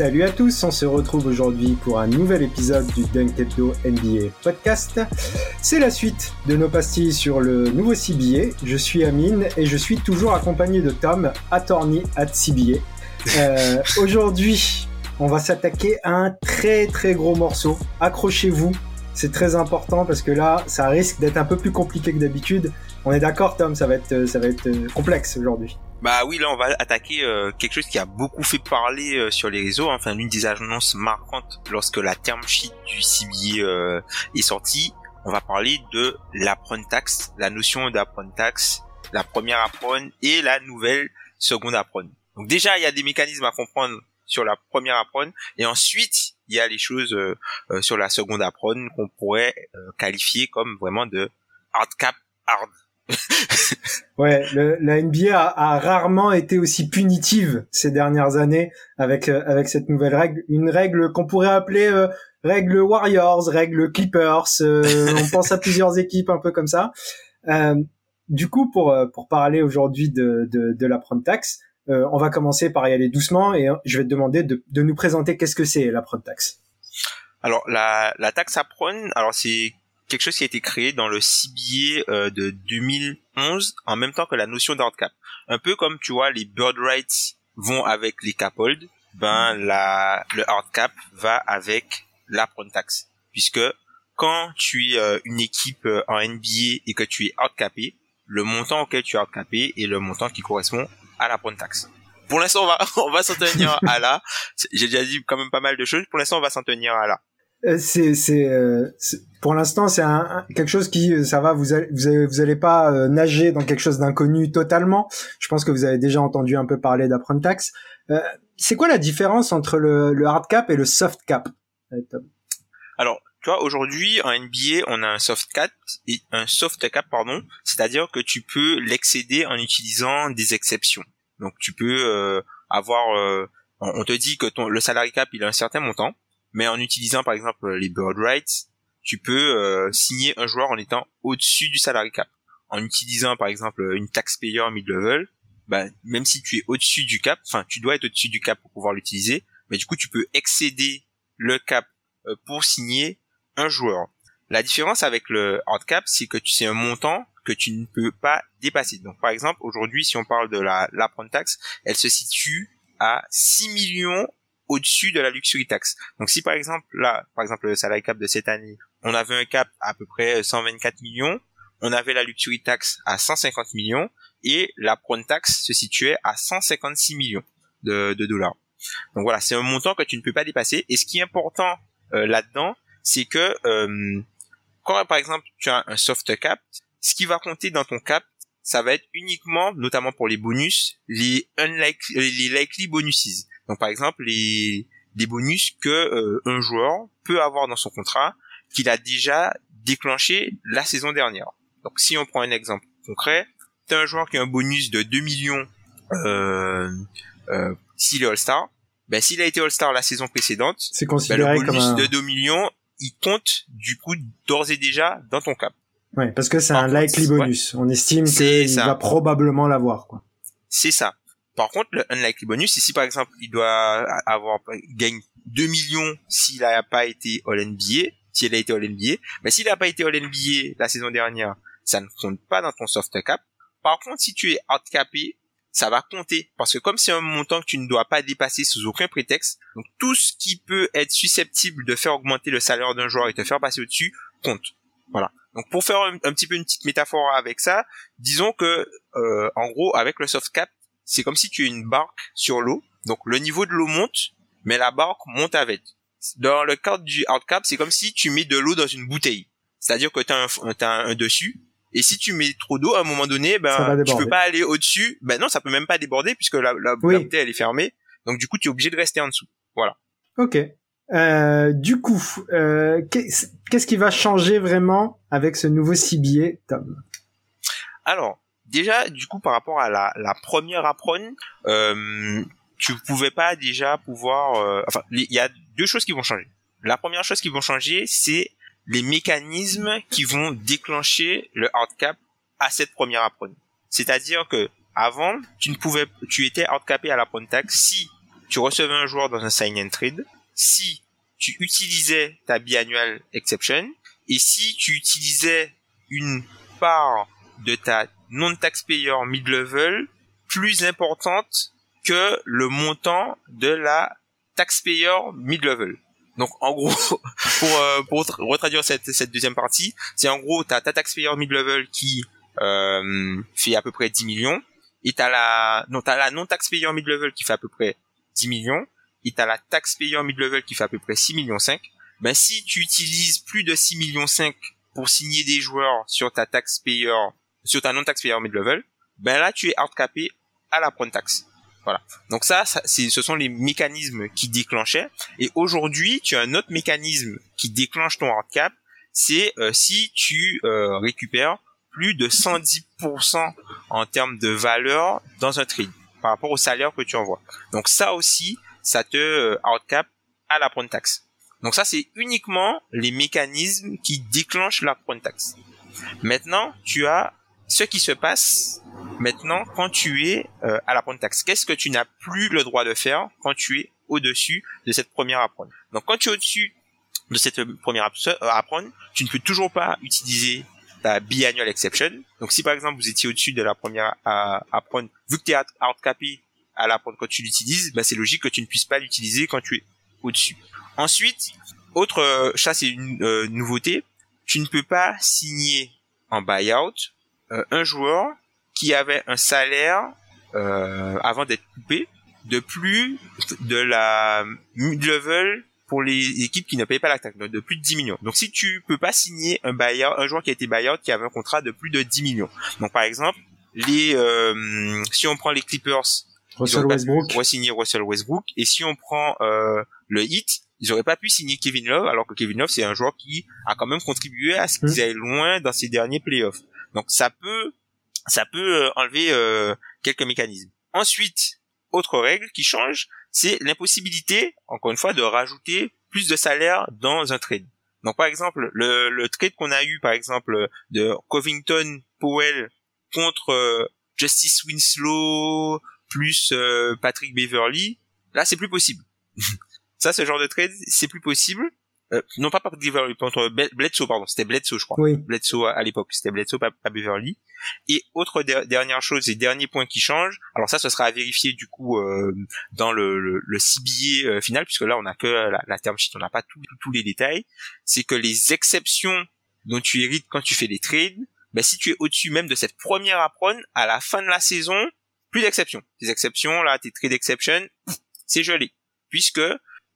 Salut à tous, on se retrouve aujourd'hui pour un nouvel épisode du Dunk Hebdo NBA podcast. C'est la suite de nos pastilles sur le nouveau CBA. Je suis Amine et je suis toujours accompagné de Tom, attorney at CBA. Euh, aujourd'hui, on va s'attaquer à un très très gros morceau. Accrochez-vous, c'est très important parce que là, ça risque d'être un peu plus compliqué que d'habitude. On est d'accord, Tom, ça va être, ça va être euh, complexe aujourd'hui. Bah oui, là on va attaquer euh, quelque chose qui a beaucoup fait parler euh, sur les réseaux, hein. enfin l'une des annonces marquantes lorsque la term sheet du CBA euh, est sortie. On va parler de l'apprend tax, la notion d'apprend tax, la première apprend et la nouvelle seconde apprend. Donc déjà il y a des mécanismes à comprendre sur la première apprend et ensuite il y a les choses sur la seconde apprend qu'on pourrait qualifier comme vraiment de hard cap hard. ouais, le, la NBA a, a, rarement été aussi punitive ces dernières années avec euh, avec cette nouvelle règle, une règle qu'on pourrait appeler euh, règle Warriors, règle Clippers. Euh, on pense à plusieurs équipes un peu comme ça. du coup, pour pour parler aujourd'hui de de, de la tax, on va commencer par y aller doucement et je vais te demander de, de nous présenter qu'est-ce que c'est la tax. Alors la la taxe à alors c'est quelque chose qui a été créé dans le CBA euh, de 2011 en même temps que la notion d'hardcap. Un peu comme tu vois les bird rights vont avec les caphold, ben la le hardcap va avec la tax puisque quand tu es euh, une équipe euh, en NBA et que tu es hardcapé, le montant auquel tu es hardcapé est le montant qui correspond à la tax. Pour l'instant, on va on va s'en tenir à là. J'ai déjà dit quand même pas mal de choses. Pour l'instant, on va s'en tenir à là. Euh, c'est c'est euh, pour l'instant c'est un, quelque chose qui euh, ça va vous allez, vous allez, vous allez pas nager dans quelque chose d'inconnu totalement. Je pense que vous avez déjà entendu un peu parler d'Apprentax euh, c'est quoi la différence entre le, le hard cap et le soft cap alors tu vois aujourd'hui en NBA on a un soft cap un soft cap pardon. C'est-à-dire que tu peux l'excéder en utilisant des exceptions. Donc tu peux avoir on te dit que ton le salary cap il a un certain montant mais en utilisant par exemple les bird rights, tu peux euh, signer un joueur en étant au-dessus du salary cap. En utilisant par exemple une taxpayer mid-level, bah, même si tu es au-dessus du cap, enfin tu dois être au-dessus du cap pour pouvoir l'utiliser, mais du coup tu peux excéder le cap euh, pour signer un joueur. La différence avec le hard cap, c'est que tu sais un montant que tu ne peux pas dépasser. Donc par exemple, aujourd'hui, si on parle de la, la tax, elle se situe à 6 millions au-dessus de la luxury tax. Donc si par exemple là, par exemple le salary cap de cette année, on avait un cap à peu près 124 millions, on avait la luxury tax à 150 millions et la prone tax se situait à 156 millions de, dollars. Donc voilà, c'est un montant que tu ne peux pas dépasser. Et ce qui est important euh, là-dedans, c'est que euh, quand par exemple tu as un soft cap, ce qui va compter dans ton cap, ça va être uniquement, notamment pour les bonus, les unlikely, les likely bonuses. Donc par exemple les des bonus que euh, un joueur peut avoir dans son contrat qu'il a déjà déclenché la saison dernière. Donc si on prend un exemple concret, tu as un joueur qui a un bonus de 2 millions euh, euh, s'il est All-Star. Ben, s'il a été All-Star la saison précédente, c'est ben, considéré le bonus de 2 millions, il compte du coup d'ores et déjà dans ton cap. Ouais, parce que c'est un likely bonus. On estime qu'il va probablement l'avoir, quoi. C'est ça. Par contre, le unlikely bonus, si par exemple il doit avoir gagne 2 millions s'il n'a pas été All NBA, si il a été All NBA, mais s'il n'a pas été All NBA la saison dernière, ça ne compte pas dans ton soft cap. Par contre, si tu es hard capé, ça va compter parce que comme c'est un montant que tu ne dois pas dépasser sous aucun prétexte, donc tout ce qui peut être susceptible de faire augmenter le salaire d'un joueur et te faire passer au-dessus compte. Voilà. Donc pour faire un, petit peu une petite métaphore avec ça, disons que euh, en gros avec le soft cap, c'est comme si tu as une barque sur l'eau. Donc le niveau de l'eau monte, mais la barque monte avec. Dans le cadre du hard cap, c'est comme si tu mets de l'eau dans une bouteille. C'est-à-dire que tu as, un, un dessus et si tu mets trop d'eau, à un moment donné, ben, tu peux pas aller au-dessus. Ben non, ça peut même pas déborder puisque la, la, bouteille elle est fermée. Donc du coup, tu es obligé de rester en dessous. Voilà. Ok. Euh, du coup, euh, qu'est-ce qui va changer vraiment avec ce nouveau cibier, Tom? Alors, déjà, du coup, par rapport à la, la première apron, euh, tu pouvais pas déjà pouvoir. Euh, enfin, il y a deux choses qui vont changer. La première chose qui vont changer, c'est les mécanismes qui vont déclencher le hard cap à cette première apron. C'est-à-dire que avant, tu ne pouvais, tu étais hardcapé à la tax si tu recevais un joueur dans un sign and trade, si tu utilisais ta biannual exception et si tu utilisais une part de ta non-taxpayer mid-level plus importante que le montant de la taxpayer mid-level. Donc en gros, pour, euh, pour retraduire cette, cette deuxième partie, c'est en gros t'as ta taxpayer mid-level qui euh, fait à peu près 10 millions, et t'as la non t'as la non taxpayer mid-level qui fait à peu près 10 millions, et t'as la taxpayer mid-level qui fait à peu près 6 millions 5. Ben si tu utilises plus de 6 millions 5 pour signer des joueurs sur ta taxpayer sur ta non taxpayer mid-level, ben là tu es hardcapé à la prone tax. Voilà. Donc ça, ça ce sont les mécanismes qui déclenchaient. Et aujourd'hui, tu as un autre mécanisme qui déclenche ton hard cap, c'est euh, si tu euh, récupères plus de 110% en termes de valeur dans un trade par rapport au salaire que tu envoies. Donc ça aussi, ça te euh, à la prone tax. Donc ça, c'est uniquement les mécanismes qui déclenchent la prone tax. Maintenant, tu as ce qui se passe maintenant quand tu es euh, à la taxe. Qu'est-ce que tu n'as plus le droit de faire quand tu es au-dessus de cette première apprendre? Donc quand tu es au-dessus de cette première apprendre, euh, tu ne peux toujours pas utiliser ta biannual exception. Donc si par exemple vous étiez au-dessus de la première apprendre, vu que tu es hardcapé à l'apprendre quand tu l'utilises, bah, c'est logique que tu ne puisses pas l'utiliser quand tu es au-dessus. Ensuite, autre, euh, ça c'est une nouveauté, tu ne peux pas signer en buyout euh, un joueur qui avait un salaire euh, avant d'être coupé de plus de la mid-level pour les équipes qui ne payent pas la taxe, de plus de 10 millions. Donc si tu peux pas signer un buyout, un joueur qui a été buyout qui avait un contrat de plus de 10 millions. Donc par exemple, les euh, si on prend les Clippers, Russell Westbrook, va signer Russell Westbrook et si on prend euh, le Heat, ils auraient pas pu signer Kevin Love alors que Kevin Love c'est un joueur qui a quand même contribué à ce qu'ils mmh. aillent loin dans ces derniers playoffs. Donc ça peut ça peut euh, enlever euh, quelques mécanismes. Ensuite, autre règle qui change, c'est l'impossibilité, encore une fois, de rajouter plus de salaire dans un trade. Donc par exemple, le, le trade qu'on a eu par exemple de Covington Powell contre euh, Justice Winslow plus Patrick Beverly, là c'est plus possible. ça, ce genre de trade, c'est plus possible euh, non pas par Beverly, contre Bledsoe, pardon, c'était Bledsoe, je crois. Oui. Bledsoe à, l'époque, c'était Bledsoe, pas, Beverly. Et autre dernière chose et dernier point qui change, alors ça, ce sera à vérifier du coup euh, dans le, le, le CBA euh, final, puisque là, on a que la, la term sheet, on n'a pas tous les détails. C'est que les exceptions dont tu hérites quand tu fais des trades, ben, si tu es au-dessus même de cette première apron, à la fin de la saison, plus d'exceptions. Les exceptions, là, tes trade exceptions, c'est gelé. Puisque,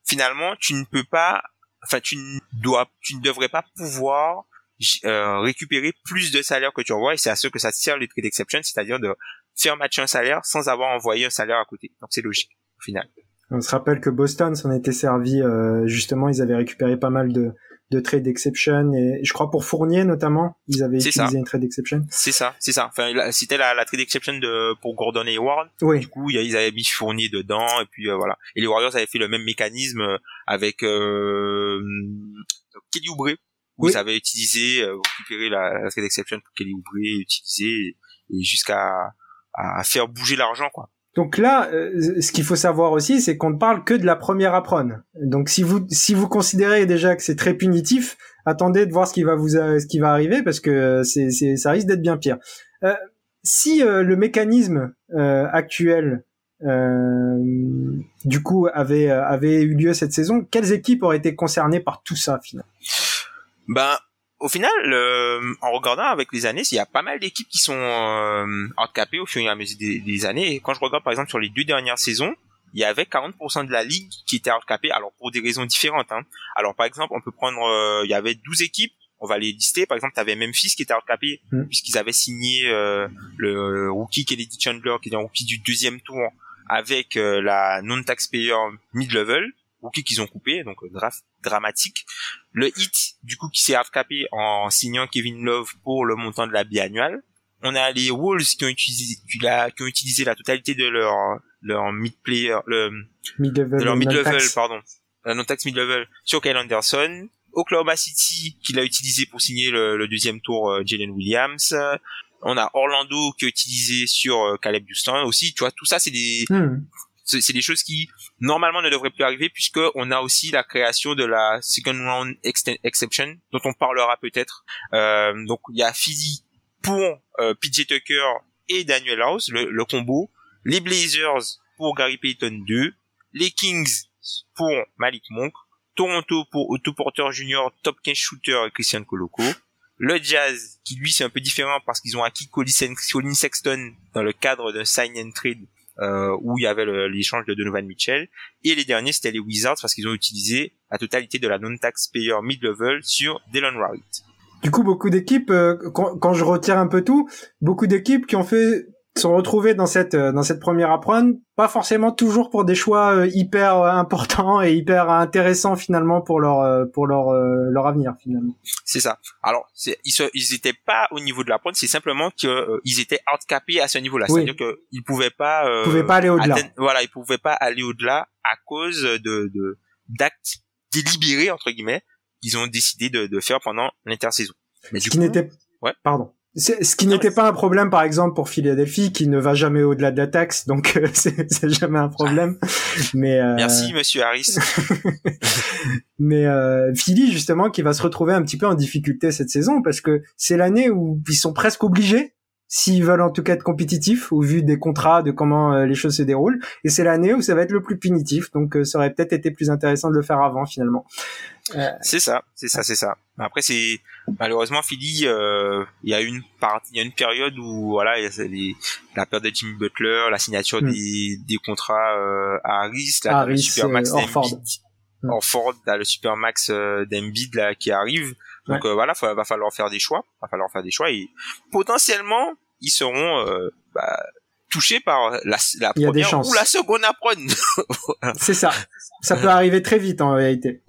finalement, tu ne peux pas enfin tu ne dois, tu ne devrais pas pouvoir euh, récupérer plus de salaire que tu envoies et c'est à ce que ça sert les trade exception, c'est-à-dire de faire matcher un salaire sans avoir envoyé un salaire à côté. Donc c'est logique au final. On se rappelle que Boston s'en était servi euh, justement, ils avaient récupéré pas mal de de trade exception et je crois pour Fournier notamment ils avaient utilisé une trade exception. C'est ça c'est ça. Enfin c'était la, la trade exception de pour Gordon et Ward oui. du coup ils avaient mis Fournier dedans et puis euh, voilà. Et les Warriors avaient fait le même mécanisme avec euh, Kelly Oubre où ils avaient utilisé euh, récupéré la, la, trade exception pour Kelly Oubre utiliser et, jusqu'à à faire bouger l'argent quoi donc là, euh, ce qu'il faut savoir aussi, c'est qu'on ne parle que de la première apron. Donc si vous si vous considérez déjà que c'est très punitif, attendez de voir ce qui va vous ce qui va arriver parce que c'est c'est ça risque d'être bien pire. Euh, si euh, le mécanisme euh, actuel du coup avait avait eu lieu cette saison, quelles équipes auraient été concernées par tout ça finalement? Ben au final, en regardant avec les années, il y a pas mal d'équipes qui sont euh, handicapées au fur et à mesure des, années. Et quand je regarde par exemple sur les deux dernières saisons, il y avait 40% de la ligue qui était handicapée, alors pour des raisons différentes. Hein. Alors par exemple, on peut prendre, euh, il y avait 12 équipes, on va les lister. Par exemple, tu avais Memphis qui était handicapé mm. puisqu'ils avaient signé euh, le rookie Kennedy Chandler, qui est un rookie du deuxième tour, avec euh, la non-taxpayer mid-level rookie qu'ils ont coupé, donc draft dramatique. Le hit, du coup, qui s'est handicapé en signant Kevin Love pour le montant de la biannuelle. On a les Wolves qui ont utilisé, qui, ont utilisé la totalité de leur leur mid player, le mid -level, de leur pardon, la non tax mid level sur Kyle Anderson. Oklahoma City qui l'a utilisé pour signer le, deuxième tour euh, Jalen Williams. On a Orlando qui a utilisé sur euh, Caleb Houston aussi. Tu vois, tout ça c'est des hmm c'est des choses qui normalement ne devraient plus arriver puisque on a aussi la création de la second round exception dont on parlera peut-être. Euh, donc il y a Philly pour euh, PJ Tucker et Daniel House le, combo, les Blazers pour Gary Payton 2, les Kings pour Malik Monk, Toronto pour Otto Porter Jr., top 15 shooter et Christian Coloco. Le Jazz, qui lui c'est un peu différent parce qu'ils ont acquis Colin Sexton dans le cadre d'un sign and trade euh, où il y avait l'échange de Donovan Mitchell. Et les derniers, c'était les Wizards parce qu'ils ont utilisé la totalité de la non-taxpayer mid-level sur Dylan Wright. Du coup, beaucoup d'équipes, euh, quand, je retire un peu tout, beaucoup d'équipes qui ont fait sont retrouvés dans cette euh, dans cette première apprendre, pas forcément toujours pour des choix euh, hyper euh, importants et hyper intéressants finalement pour leur pour leur leur avenir finalement. C'est ça. Alors ils ils étaient pas au niveau de la c'est simplement que ils étaient handicapés à ce niveau-là, c'est-à-dire que ils pouvaient pas ils pouvaient pas aller au-delà. Voilà, ils pouvaient pas aller au-delà à cause de de d'actes délibérés entre guillemets qu'ils ont décidé de, de faire pendant l'intersaison. Mais ce qui n'était ouais. pardon ce qui n'était pas un problème, par exemple, pour Philadelphie, qui ne va jamais au-delà de la taxe, donc euh, c'est jamais un problème. Mais euh... merci, Monsieur Harris. Mais euh, Philly, justement, qui va se retrouver un petit peu en difficulté cette saison, parce que c'est l'année où ils sont presque obligés s'ils veulent en tout cas être compétitifs au vu des contrats, de comment euh, les choses se déroulent. Et c'est l'année où ça va être le plus punitif, donc euh, ça aurait peut-être été plus intéressant de le faire avant finalement. Euh... C'est ça, c'est ça, c'est ça. Après c'est malheureusement Philly, euh, il y a une partie, il y a une période où voilà, il y a les, la perte de Jimmy Butler, la signature hmm. des, des contrats à Harris, la Harris, Supermax d'Embiid, hmm. Ford, là, le Supermax d'Embiid là qui arrive. Donc voilà, il va falloir faire des choix, va falloir faire des choix et potentiellement ils seront euh, bah, touchés par la, la première ou la seconde apprendre. c'est ça. Ça peut arriver très vite en réalité.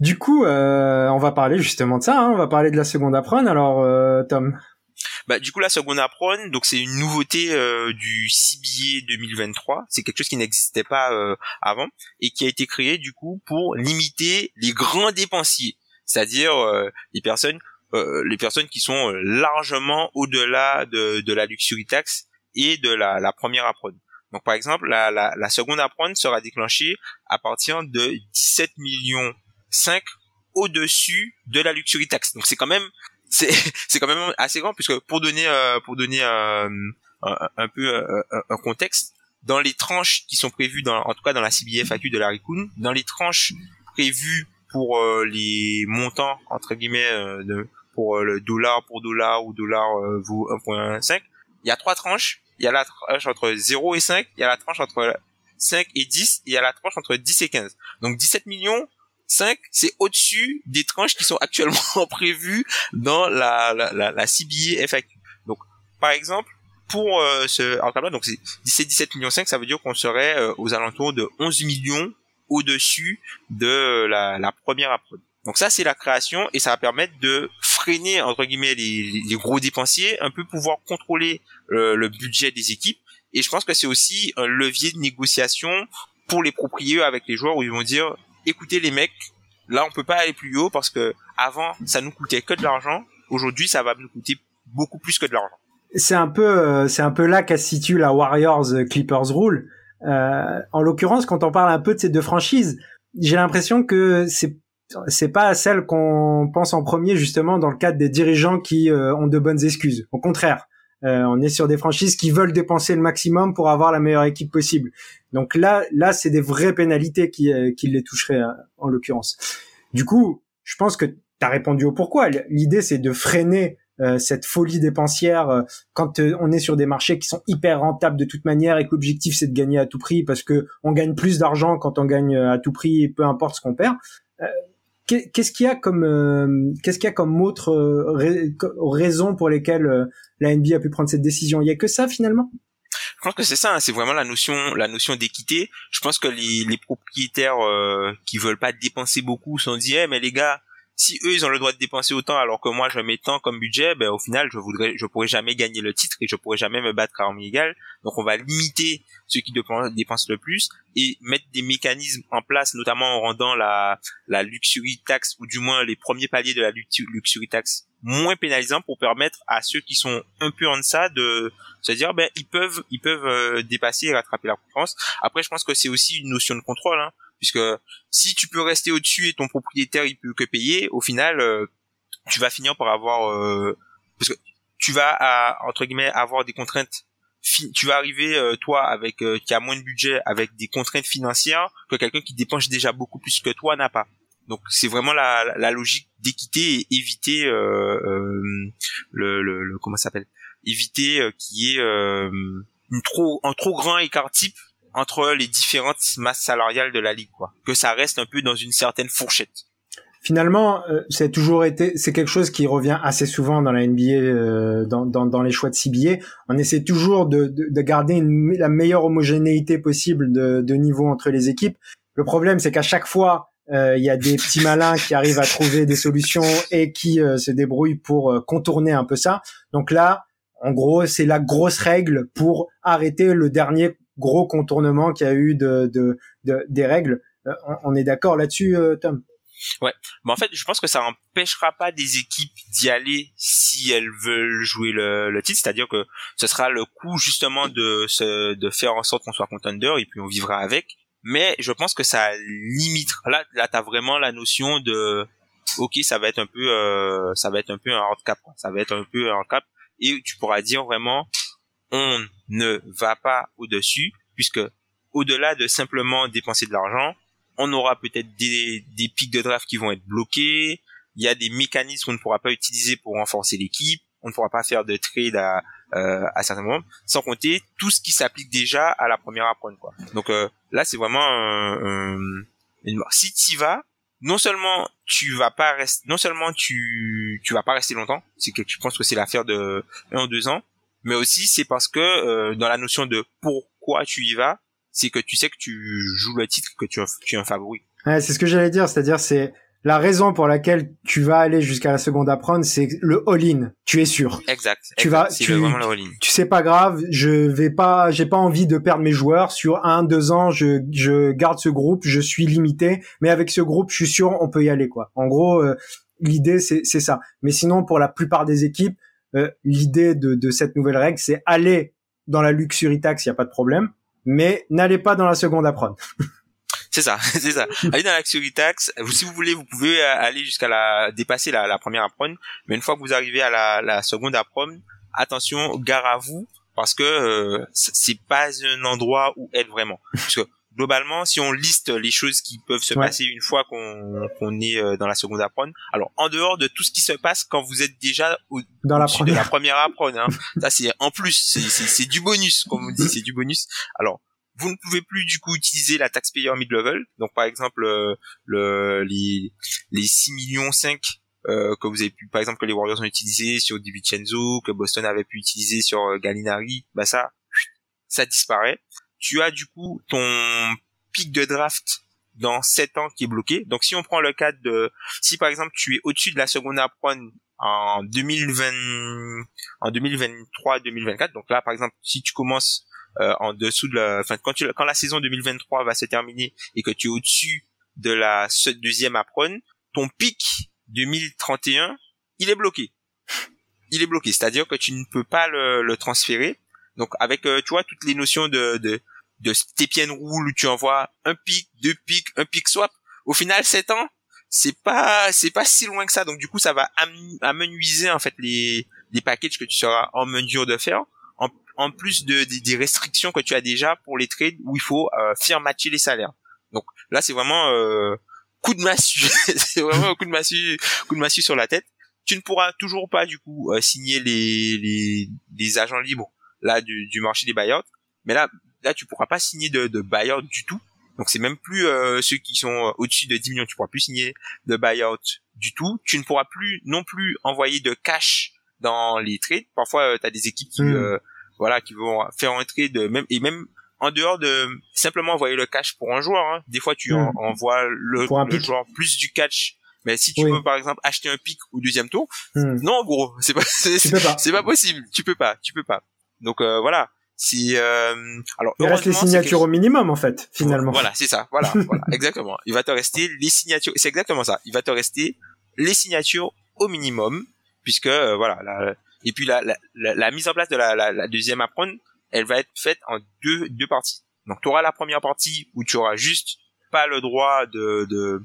Du coup, euh, on va parler justement de ça. Hein. On va parler de la seconde apprendre. Alors, euh, Tom. Bah, du coup, la seconde apprendre, donc c'est une nouveauté du CBA 2023. C'est quelque chose qui n'existait pas avant et qui a été créé du coup pour limiter les grands dépensiers, c'est-à-dire les personnes euh, les personnes qui sont euh, largement au-delà de, de la luxury tax et de la, la première apprendre. Donc par exemple, la, la, la seconde apprendre sera déclenchée à partir de 17 millions 5 au-dessus de la luxury tax. Donc c'est quand même c'est c'est quand même assez grand puisque pour donner euh, pour donner un, un, peu un, contexte dans les tranches qui sont prévues dans en tout cas dans la CBFAQ de la RICUN, dans les tranches prévues pour les montants entre guillemets de pour euh, le dollar pour dollar ou dollar euh, vaut 1.5. Il y a trois tranches. Il y a la tranche entre 0 et 5, il y a la tranche entre 5 et 10, et il y a la tranche entre 10 et 15. Donc 17 millions 5, c'est au-dessus des tranches qui sont actuellement prévues dans la, la, la, la CBA FAQ. Donc, par exemple, pour euh, ce alors donc c'est 17 17 millions 5, ça veut dire qu'on serait aux alentours de 11 millions au-dessus de la, la première approche. Donc ça, c'est la création et ça va permettre de freiner entre guillemets les, les gros dépensiers, un peu pouvoir contrôler euh, le budget des équipes. Et je pense que c'est aussi un levier de négociation pour les propriétaires avec les joueurs où ils vont dire, écoutez les mecs, là on peut pas aller plus haut parce que avant ça nous coûtait que de l'argent, aujourd'hui ça va nous coûter beaucoup plus que de l'argent. C'est un peu, euh, c'est un peu là qu'à situe la Warriors euh, Clippers rule. Euh, en l'occurrence, quand on parle un peu de ces deux franchises, j'ai l'impression que c'est c'est pas celle qu'on pense en premier justement dans le cadre des dirigeants qui euh, ont de bonnes excuses. Au contraire, euh, on est sur des franchises qui veulent dépenser le maximum pour avoir la meilleure équipe possible. Donc là, là, c'est des vraies pénalités qui, euh, qui les toucheraient en l'occurrence. Du coup, je pense que tu as répondu au pourquoi. L'idée, c'est de freiner euh, cette folie dépensière euh, quand euh, on est sur des marchés qui sont hyper rentables de toute manière et que l'objectif c'est de gagner à tout prix parce que on gagne plus d'argent quand on gagne à tout prix peu importe ce qu'on perd qu'est-ce qu'il y a comme qu'est-ce qu'il y a comme autre raison pour lesquelles la NBA a pu prendre cette décision? Il y a que ça finalement? Je pense que c'est ça, hein, c'est vraiment la notion, la notion d'équité. Je pense que les, les propriétaires qui veulent pas dépenser beaucoup sont dit, eh, mais les gars, si eux ils ont le droit de dépenser autant alors que moi je mets tant comme budget, ben au final je voudrais, je pourrais jamais gagner le titre et je pourrais jamais me battre à armes égales. Donc on va limiter ceux qui dépensent le plus et mettre des mécanismes en place, notamment en rendant la la luxury tax ou du moins les premiers paliers de la luxury tax moins pénalisants pour permettre à ceux qui sont un peu en deçà de se dire ben ils peuvent ils peuvent euh, dépasser et rattraper la concurrence. Après je pense que c'est aussi une notion de contrôle. Hein puisque si tu peux rester au-dessus et ton propriétaire il peut que payer, au final euh, tu vas finir par avoir euh, parce que tu vas entre guillemets avoir des contraintes tu vas arriver euh, toi avec qui a moins de budget avec des contraintes financières que quelqu'un qui dépense déjà beaucoup plus que toi n'a pas. Donc c'est vraiment la, la logique d'équité et éviter le, le, le, comment s'appelle? Éviter qu'il y ait une trop un trop grand écart type entre les différentes masses salariales de la ligue, quoi. Que ça reste un peu dans une certaine fourchette. Finalement, euh, c'est toujours été, c'est quelque chose qui revient assez souvent dans la NBA, euh, dans, dans, dans, les choix de CBA. On essaie toujours de, de, de garder une, la meilleure homogénéité possible de, de niveau entre les équipes. Le problème, c'est qu'à chaque fois, euh, il y a des petits malins qui arrivent à trouver des solutions et qui se débrouillent pour contourner un peu ça. Donc là, en gros, c'est la grosse règle pour arrêter le dernier gros contournement qu'il y a eu de, de, de des règles. Euh, on, est d'accord là-dessus, euh, Tom? Ouais, mais en fait, je pense que ça empêchera pas des équipes d'y aller si elles veulent jouer le, le titre, c'est-à-dire que ce sera le coup justement de se, de faire en sorte qu'on soit contender et puis on vivra avec. Mais je pense que ça limite. Là, là, t'as vraiment la notion de, ok, ça va être un peu, euh, ça va être un peu un handicap, ça va être un peu un handicap, et tu pourras dire vraiment, on ne va pas au-dessus, puisque au-delà de simplement dépenser de l'argent, on aura peut-être des, des pics de draft qui vont être bloqués, il y a des mécanismes qu'on ne pourra pas utiliser pour renforcer l'équipe, on ne pourra pas faire de trade à, euh, à certains moments, sans compter tout ce qui s'applique déjà à la première apprendre quoi. Donc euh, là c'est vraiment un, une... si tu vas, non seulement tu vas pas rester, non seulement tu tu vas pas rester longtemps, c'est que tu penses que c'est l'affaire de un ou deux ans, mais aussi c'est parce que euh, dans la notion de pourquoi tu y vas, c'est que tu sais que tu joues le titre, que tu, tu es un favori. Ouais, c'est ce que j'allais dire, c'est-à-dire c'est la raison pour laquelle tu vas aller jusqu'à la seconde à prendre, c'est le all-in. Tu es sûr. Exact. Tu vas, tu, vraiment le all-in. Tu sais pas grave, je vais pas, j'ai pas envie de perdre mes joueurs sur un, deux ans. Je, je garde ce groupe, je suis limité, mais avec ce groupe, je suis sûr, on peut y aller quoi. En gros, euh, l'idée c'est, c'est ça. Mais sinon, pour la plupart des équipes, euh, l'idée de, de, cette nouvelle règle, c'est aller dans la luxury tax, il y a pas de problème, mais n'allez pas dans la seconde apron. c'est ça, c'est ça. Allez dans la luxury tax. Si vous voulez, vous pouvez euh, aller jusqu'à la dépasser la, la première apron, mais une fois que vous arrivez à la, la seconde apron, attention, gare à vous parce que euh, c'est pas un endroit où être vraiment. Globalement, si on liste les choses qui peuvent se passer une fois qu'on est euh, dans la seconde apron, alors en dehors de tout ce qui se passe quand vous êtes déjà au, dans la première. de la première apron, hein, ça c'est en plus, c'est du bonus, comme on dit, c'est du bonus. Alors vous ne pouvez plus du coup utiliser la taxpayer mid-level. Donc par exemple euh, le, les, les 6 millions 5 euh, que vous avez pu par exemple que les Warriors ont utilisé sur DiVincenzo, que Boston avait pu utiliser sur euh, Gallinari, bah ça ça disparaît tu as du coup ton pic de draft dans 7 ans qui est bloqué. Donc si on prend le cas de si par exemple tu es au-dessus de la seconde apron en 2020 en 2023 2024 donc là par exemple si tu commences euh, en dessous de la enfin quand tu quand la saison 2023 va se terminer et que tu es au-dessus de la deuxième apron ton pic 2031 il est bloqué. Il est bloqué. C'est-à-dire que tu ne peux pas le, transférer. Donc avec euh, tu vois toutes les notions de de Stepien Roule où tu envoies un pic, deux pics, un pic swap. Au final, 7 ans, c'est pas, c'est pas si loin que ça. Donc, du coup, ça va amenuiser, en fait, les, les packages que tu seras en mesure de faire. En, en plus de, des restrictions que tu as déjà pour les trades où il faut euh, faire matcher les salaires. Donc, là, c'est vraiment, euh, coup de massue. c'est vraiment un coup de massue, coup de massue sur la tête. Tu ne pourras toujours pas du coup euh, signer les, les, les agents libres là du, du marché des buyouts. Mais là, là tu pourras pas signer de, de buyout du tout. Donc c'est même plus euh, ceux qui sont euh, au-dessus de 10 millions, tu pourras plus signer de buyout du tout. Tu ne pourras plus non plus envoyer de cash dans les trades. Parfois, tu as des équipes qui, Hmm. voilà, qui vont faire entrer de même et même en dehors de simplement envoyer le cash pour un joueur. Hein. Des fois, tu Hmm. en- envoies le, Pour un le joueur plus du catch. Mais si tu Oui. veux par exemple acheter un pick au deuxième tour, Hmm. non gros, c'est pas c'est pas. pas possible. Tu peux pas, tu peux pas. Donc euh, voilà, c'est euh, alors Il reste les signatures au minimum en fait, finalement. Voilà, c'est ça. Voilà, voilà, exactement. Il va te rester les signatures. C'est exactement ça. Il va te rester les signatures au minimum, puisque euh, voilà. La, et puis la, la, la, la mise en place de la, deuxième apprendre, elle va être faite en deux deux parties. Donc tu auras la première partie où tu auras juste pas le droit de de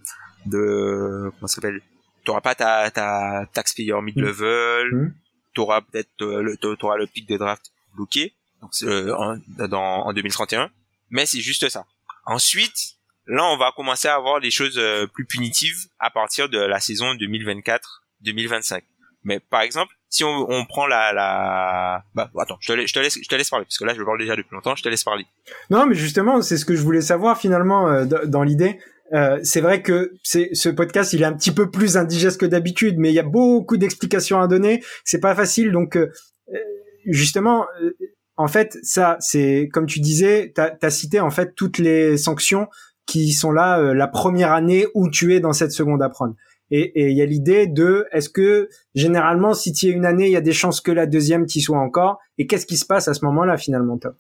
de comment ça s'appelle? Tu auras pas ta ta taxpayer mid level. Mhm. Tu auras peut-être euh, le t'auras le pic de draft bloqué. Donc euh, en, dans en 2031. Mais c'est juste ça. Ensuite, là, on va commencer à avoir des choses euh, plus punitives à partir de la saison 2024-2025. Mais par exemple, si on, on prend la, la, bah attends, je te, je te laisse, je te laisse parler parce que là, je parle déjà depuis longtemps. Je te laisse parler. Non, mais justement, c'est ce que je voulais savoir finalement euh, dans l'idée. Euh, c'est vrai que c'est ce podcast, il est un petit peu plus indigeste que d'habitude, mais il y a beaucoup d'explications à donner. C'est pas facile, donc euh, euh, justement, euh, en fait, ça, c'est comme tu disais, t'as as cité en fait toutes les sanctions qui sont là euh, la première année où tu es dans cette seconde apprendre. Et et il y a l'idée de est-ce que généralement si tu y es une année, il y a des chances que la deuxième t'y soit encore? Et qu'est-ce qui se passe à ce moment-là finalement, Tom?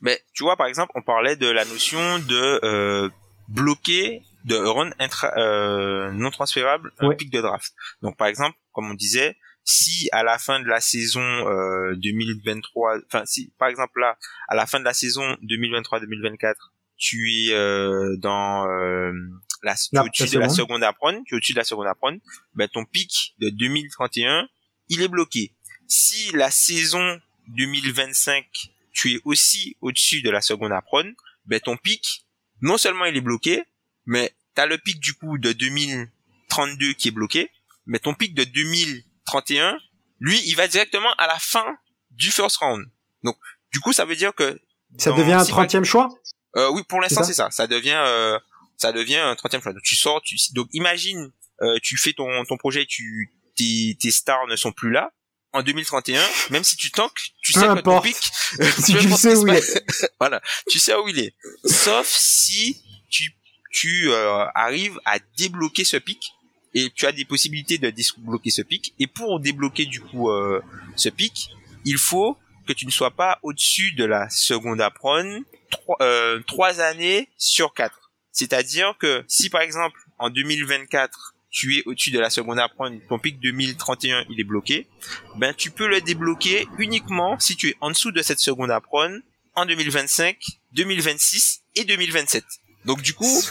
Mais tu vois, par exemple, on parlait de la notion de euh, bloquer, de run intra, euh, non transférable un Ouais. pic de draft. Donc, par exemple, comme on disait, si à la fin de la saison euh, 2023, enfin si par exemple là, à la fin de la saison 2023-2024, tu es euh, dans euh, la, tu es La- au-dessus de la seconde. apprendre, tu es au-dessus de la seconde apprendre, ben ton pic de 2031, il est bloqué. Si la saison 2025, tu es aussi au-dessus de la seconde apprendre, ben ton pic, non seulement il est bloqué, mais t'as le pic du coup de 2032 qui est bloqué, mais ton pic de 2031, lui, il va directement à la fin du first round. Donc, du coup, ça veut dire que Ça devient un si par- trentième choix? Euh, oui, pour l'instant c'est ça. Ça devient, euh, ça devient un 30e choix. Donc tu sors, tu, donc imagine, euh, tu fais ton ton projet, tu tes, tes stars ne sont plus là. En 2031, même si tu tankes, tu sais que ton pic, Si peu tu sais où il passe. voilà, tu sais où il est. Sauf si tu tu euh, arrives à débloquer ce pic et tu as des possibilités de débloquer ce pic. Et pour débloquer du coup euh, ce pic, il faut que tu ne sois pas au-dessus de la seconde apprendre trois, euh, trois années sur quatre. C'est-à-dire que si par exemple en 2024 tu es au-dessus de la seconde apprendre, ton pic 2031 il est bloqué, ben tu peux le débloquer uniquement si tu es en dessous de cette seconde apprendre en 2025, 2026 et 2027. Donc du coup,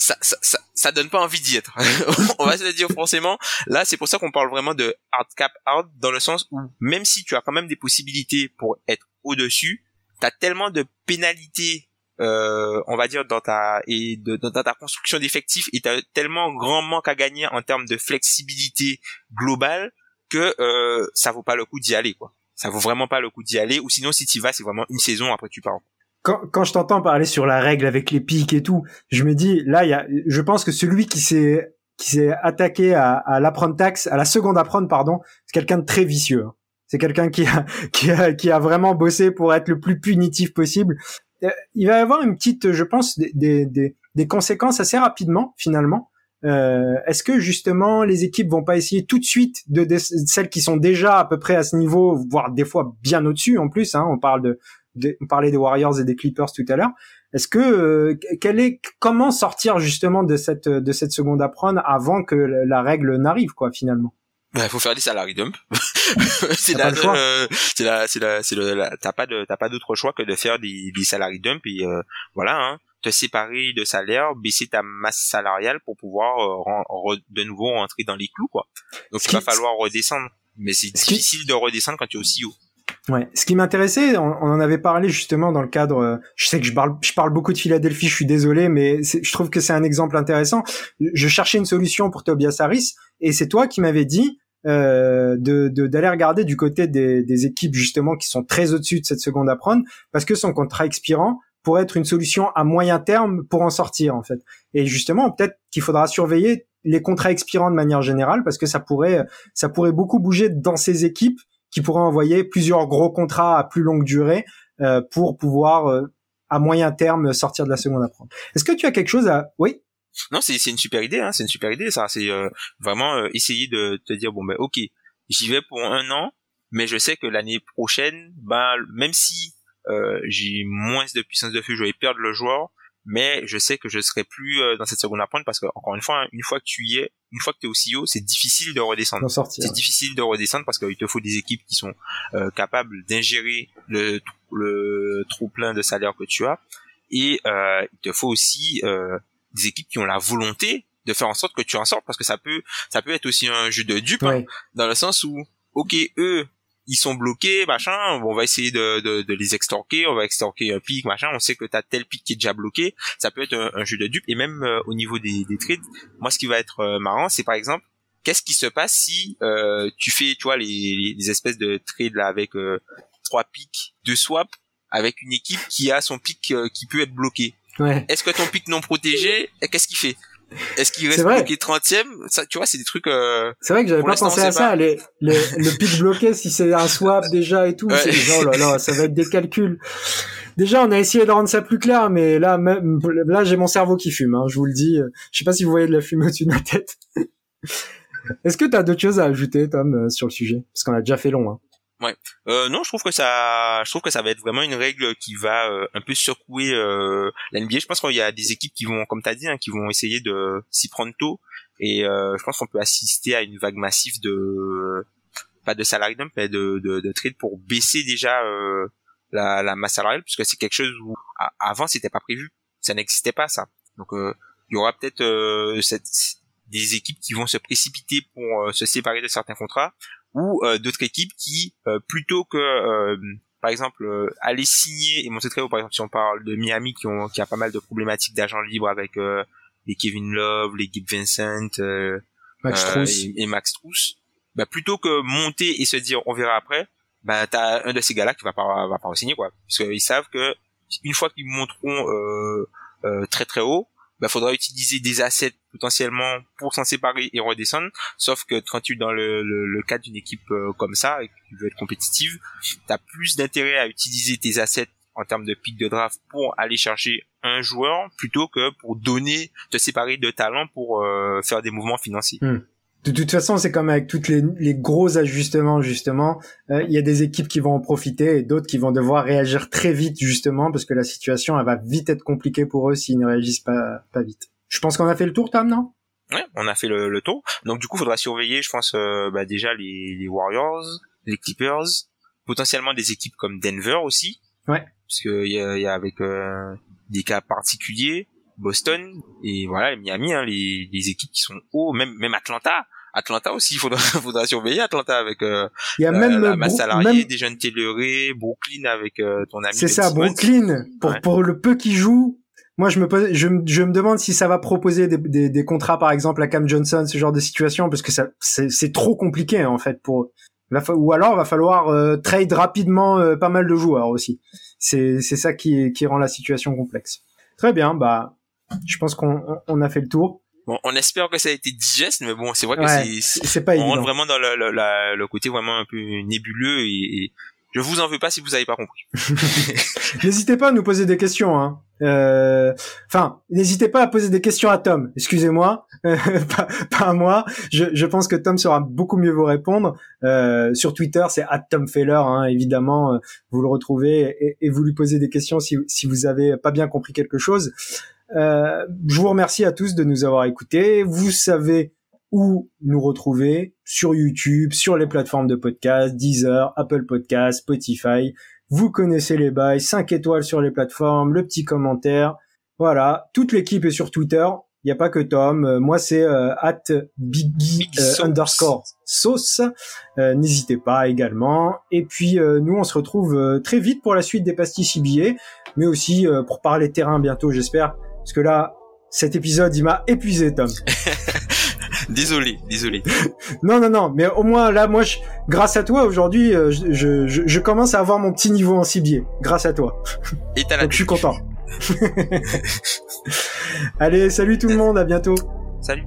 ça, ça, ça, ça donne pas envie d'y être. On va se le dire forcément. Là, c'est pour ça qu'on parle vraiment de hard cap hard dans le sens où même si tu as quand même des possibilités pour être au-dessus, t'as tellement de pénalités, euh, on va dire dans ta et de, dans ta construction d'effectifs et t'as tellement grand manque à gagner en termes de flexibilité globale que euh, ça vaut pas le coup d'y aller quoi. Ça vaut vraiment pas le coup d'y aller ou sinon si tu vas c'est vraiment une saison après tu pars. Quand, quand je t'entends parler sur la règle avec les pics et tout, je me dis là, y a, je pense que celui qui s'est qui s'est attaqué à, à l'apprendre taxe, à la seconde apprendre pardon, c'est quelqu'un de très vicieux. C'est quelqu'un qui a, qui a qui a vraiment bossé pour être le plus punitif possible. Euh, il va y avoir une petite, je pense, des, des, des conséquences assez rapidement finalement. Euh, Est-ce que justement les équipes vont pas essayer tout de suite de, de celles qui sont déjà à peu près à ce niveau, voire des fois bien au-dessus en plus. Hein, on parle de de- on parlait des Warriors et des Clippers tout à l'heure. Est-ce que euh, quel est comment sortir justement de cette de cette seconde apprendre avant que la, règle n'arrive quoi finalement? Il faut faire des salary dump. c'est la, euh, c'est la, c'est la, c'est le, t'as pas de, t'as pas d'autre choix que de faire des, des salary dump et euh, voilà, hein, te séparer de salaire, baisser ta masse salariale pour pouvoir euh, re- de nouveau rentrer dans les clous quoi. Donc Ce il va falloir redescendre, mais c'est ce qui- difficile de redescendre quand tu es aussi haut. Ouais. Ce qui m'intéressait, on, en avait parlé justement dans le cadre. euh, Je sais que je parle, je parle beaucoup de Philadelphie. Je suis désolé, mais je trouve que c'est un exemple intéressant. Je cherchais une solution pour Tobias Harris, et c'est toi qui m'avais dit euh, de de- d'aller regarder du côté des, des équipes justement qui sont très au-dessus de cette seconde à prendre, parce que son contrat expirant pourrait être une solution à moyen terme pour en sortir en fait. Et justement, peut-être qu'il faudra surveiller les contrats expirants de manière générale, parce que ça pourrait ça pourrait beaucoup bouger dans ces équipes qui pourraient envoyer plusieurs gros contrats à plus longue durée euh, pour pouvoir euh, à moyen terme sortir de la seconde à prendre. Est-ce que tu as quelque chose à oui? Non, c'est c'est une super idée, hein, c'est une super idée, ça. C'est euh, vraiment euh, essayer de te dire bon ben ok, j'y vais pour un an, mais je sais que l'année prochaine, ben même si j'ai moins de puissance de feu, je vais perdre le joueur, mais je sais que je serai plus euh, dans cette seconde à prendre parce que encore une fois, hein, une fois que tu y es, une fois que tu es aussi haut, c'est difficile de redescendre. C'est difficile de redescendre parce qu'il te faut des équipes qui sont euh, capables d'ingérer le, le trop plein de salaire que tu as et euh, il te faut aussi euh, des équipes qui ont la volonté de faire en sorte que tu en sortes parce que ça peut ça peut être aussi un jeu de dupe hein, dans le sens où ok eux ils sont bloqués machin bon, on va essayer de, de, de les extorquer on va extorquer un pic machin on sait que t'as tel pic qui est déjà bloqué ça peut être un, un jeu de dupe. Et même euh, au niveau des, des trades moi ce qui va être euh, marrant c'est par exemple qu'est-ce qui se passe si euh, tu fais tu vois les, les, espèces de trades là avec euh, trois pics de swap avec une équipe qui a son pic euh, qui peut être bloqué. Ouais. Est-ce que ton pic non protégé qu'est-ce qu'il fait? Est-ce qu'il reste vrai. bloqué 30e ça tu vois c'est des trucs euh, c'est vrai que j'avais pas pensé à ça les, les le pic bloqué si c'est un swap déjà et tout Ouais. oh là là ça va être des calculs déjà on a essayé de rendre ça plus clair mais là même là j'ai mon cerveau qui fume hein, je vous le dis je sais pas si vous voyez de la fumée au-dessus de ma tête est-ce que tu as d'autres choses à ajouter Tom euh, sur le sujet? Parce qu'on a déjà fait long hein. Euh, non, je trouve que ça, je trouve que ça va être vraiment une règle qui va euh, un peu secouer euh, la. Je pense qu'il y a des équipes qui vont, comme t'as dit, hein, qui vont essayer de s'y prendre tôt. Et euh, je pense qu'on peut assister à une vague massive de, pas de salary mais de, de, de trade pour baisser déjà euh, la, la masse salariale, puisque c'est quelque chose où a- avant c'était pas prévu, ça n'existait pas ça. Donc euh, il y aura peut-être euh, cette, des équipes qui vont se précipiter pour se séparer de certains contrats ou euh, d'autres équipes qui euh, plutôt que euh, par exemple euh, aller signer et montrer très haut par exemple si on parle de Miami qui ont qui a pas mal de problématiques d'agents libres avec euh, les Kevin Love les Gabe Vincent euh, Max et, et Max Strus bah plutôt que monter et se dire on verra après bah t'as un de ces gars-là qui va pas va pas signer quoi. Parce qu'ils savent que une fois qu'ils monteront euh, euh, très très haut bah faudra utiliser des assets potentiellement pour s'en séparer et redescendre. Sauf que quand tu es dans le, le, le cadre d'une équipe euh, comme ça et que tu veux être compétitive t'as plus d'intérêt à utiliser tes assets en termes de pick de draft pour aller chercher un joueur plutôt que pour donner te séparer de talent pour euh, faire des mouvements financiers De toute façon, c'est comme avec toutes les, les gros ajustements, justement. Euh, Il y a des équipes qui vont en profiter et d'autres qui vont devoir réagir très vite, justement, parce que la situation, elle va vite être compliquée pour eux s'ils ne réagissent pas, pas vite. Je pense qu'on a fait le tour, Tom, non? Ouais, on a fait le, le tour. Donc du coup, faudra surveiller, je pense, euh, bah, déjà les, les Warriors, les Clippers, potentiellement des équipes comme Denver aussi. Ouais. Parce que il y a, il y a avec euh, des cas particuliers, Boston et voilà Miami, hein, les, les équipes qui sont hauts, même même Atlanta. Atlanta aussi, il faudra, faudra surveiller Atlanta avec euh, Il y a euh, même, la masse salariée, même- des jeunes Tayloré, Brooklyn avec euh, ton ami. c'est ça. Brooklyn. Pour, Ouais. pour le peu qu'ils jouent, moi, je me, pose, je, me- je me demande si ça va proposer des, des, des contrats, par exemple, à Cam Johnson, ce genre de situation, parce que ça, c'est, trop compliqué, en fait, pour, ou alors, va falloir euh, trade rapidement euh, pas mal de joueurs aussi. C'est, c'est ça qui, qui rend la situation complexe. Très bien, bah, je pense qu'on on- on a fait le tour. Bon, on espère que ça a été digeste, mais bon, c'est vrai que Ouais, c'est- pas on rentre vraiment dans le, le, la- le côté vraiment un peu nébuleux et, et je vous en veux pas si vous avez pas compris. N'hésitez pas à nous poser des questions. Hein. Euh, Enfin, n'hésitez pas à poser des questions à Tom. Excusez-moi, euh, pas, pas à moi. Je, je pense que Tom saura beaucoup mieux vous répondre. Euh, sur Twitter, c'est @tomfeller, hein, évidemment. euh, Vous le retrouvez et, et vous lui posez des questions si, si vous avez pas bien compris quelque chose. Euh, je vous remercie à tous de nous avoir écoutés. Vous savez où nous retrouver sur YouTube, sur les plateformes de podcast, Deezer, Apple Podcast, Spotify. Vous connaissez les bails, 5 étoiles sur les plateformes, le petit commentaire. Voilà, toute l'équipe est sur Twitter. Il n'y a pas que Tom. Euh, moi, c'est euh, at biggie euh, underscore sauce. N'hésitez pas également. Et puis, nous, on se retrouve très vite pour la suite des pastilles CBA, mais aussi pour parler terrain bientôt, j'espère. Parce que là, cet épisode, il m'a épuisé, Tom. désolé, désolé. non, non, non, mais au moins là, moi, je, grâce à toi, aujourd'hui, je, je, je, commence à avoir mon petit niveau en cibier, grâce à toi. Et t'as la Donc, je suis content. Allez, salut tout le monde, à bientôt. Salut.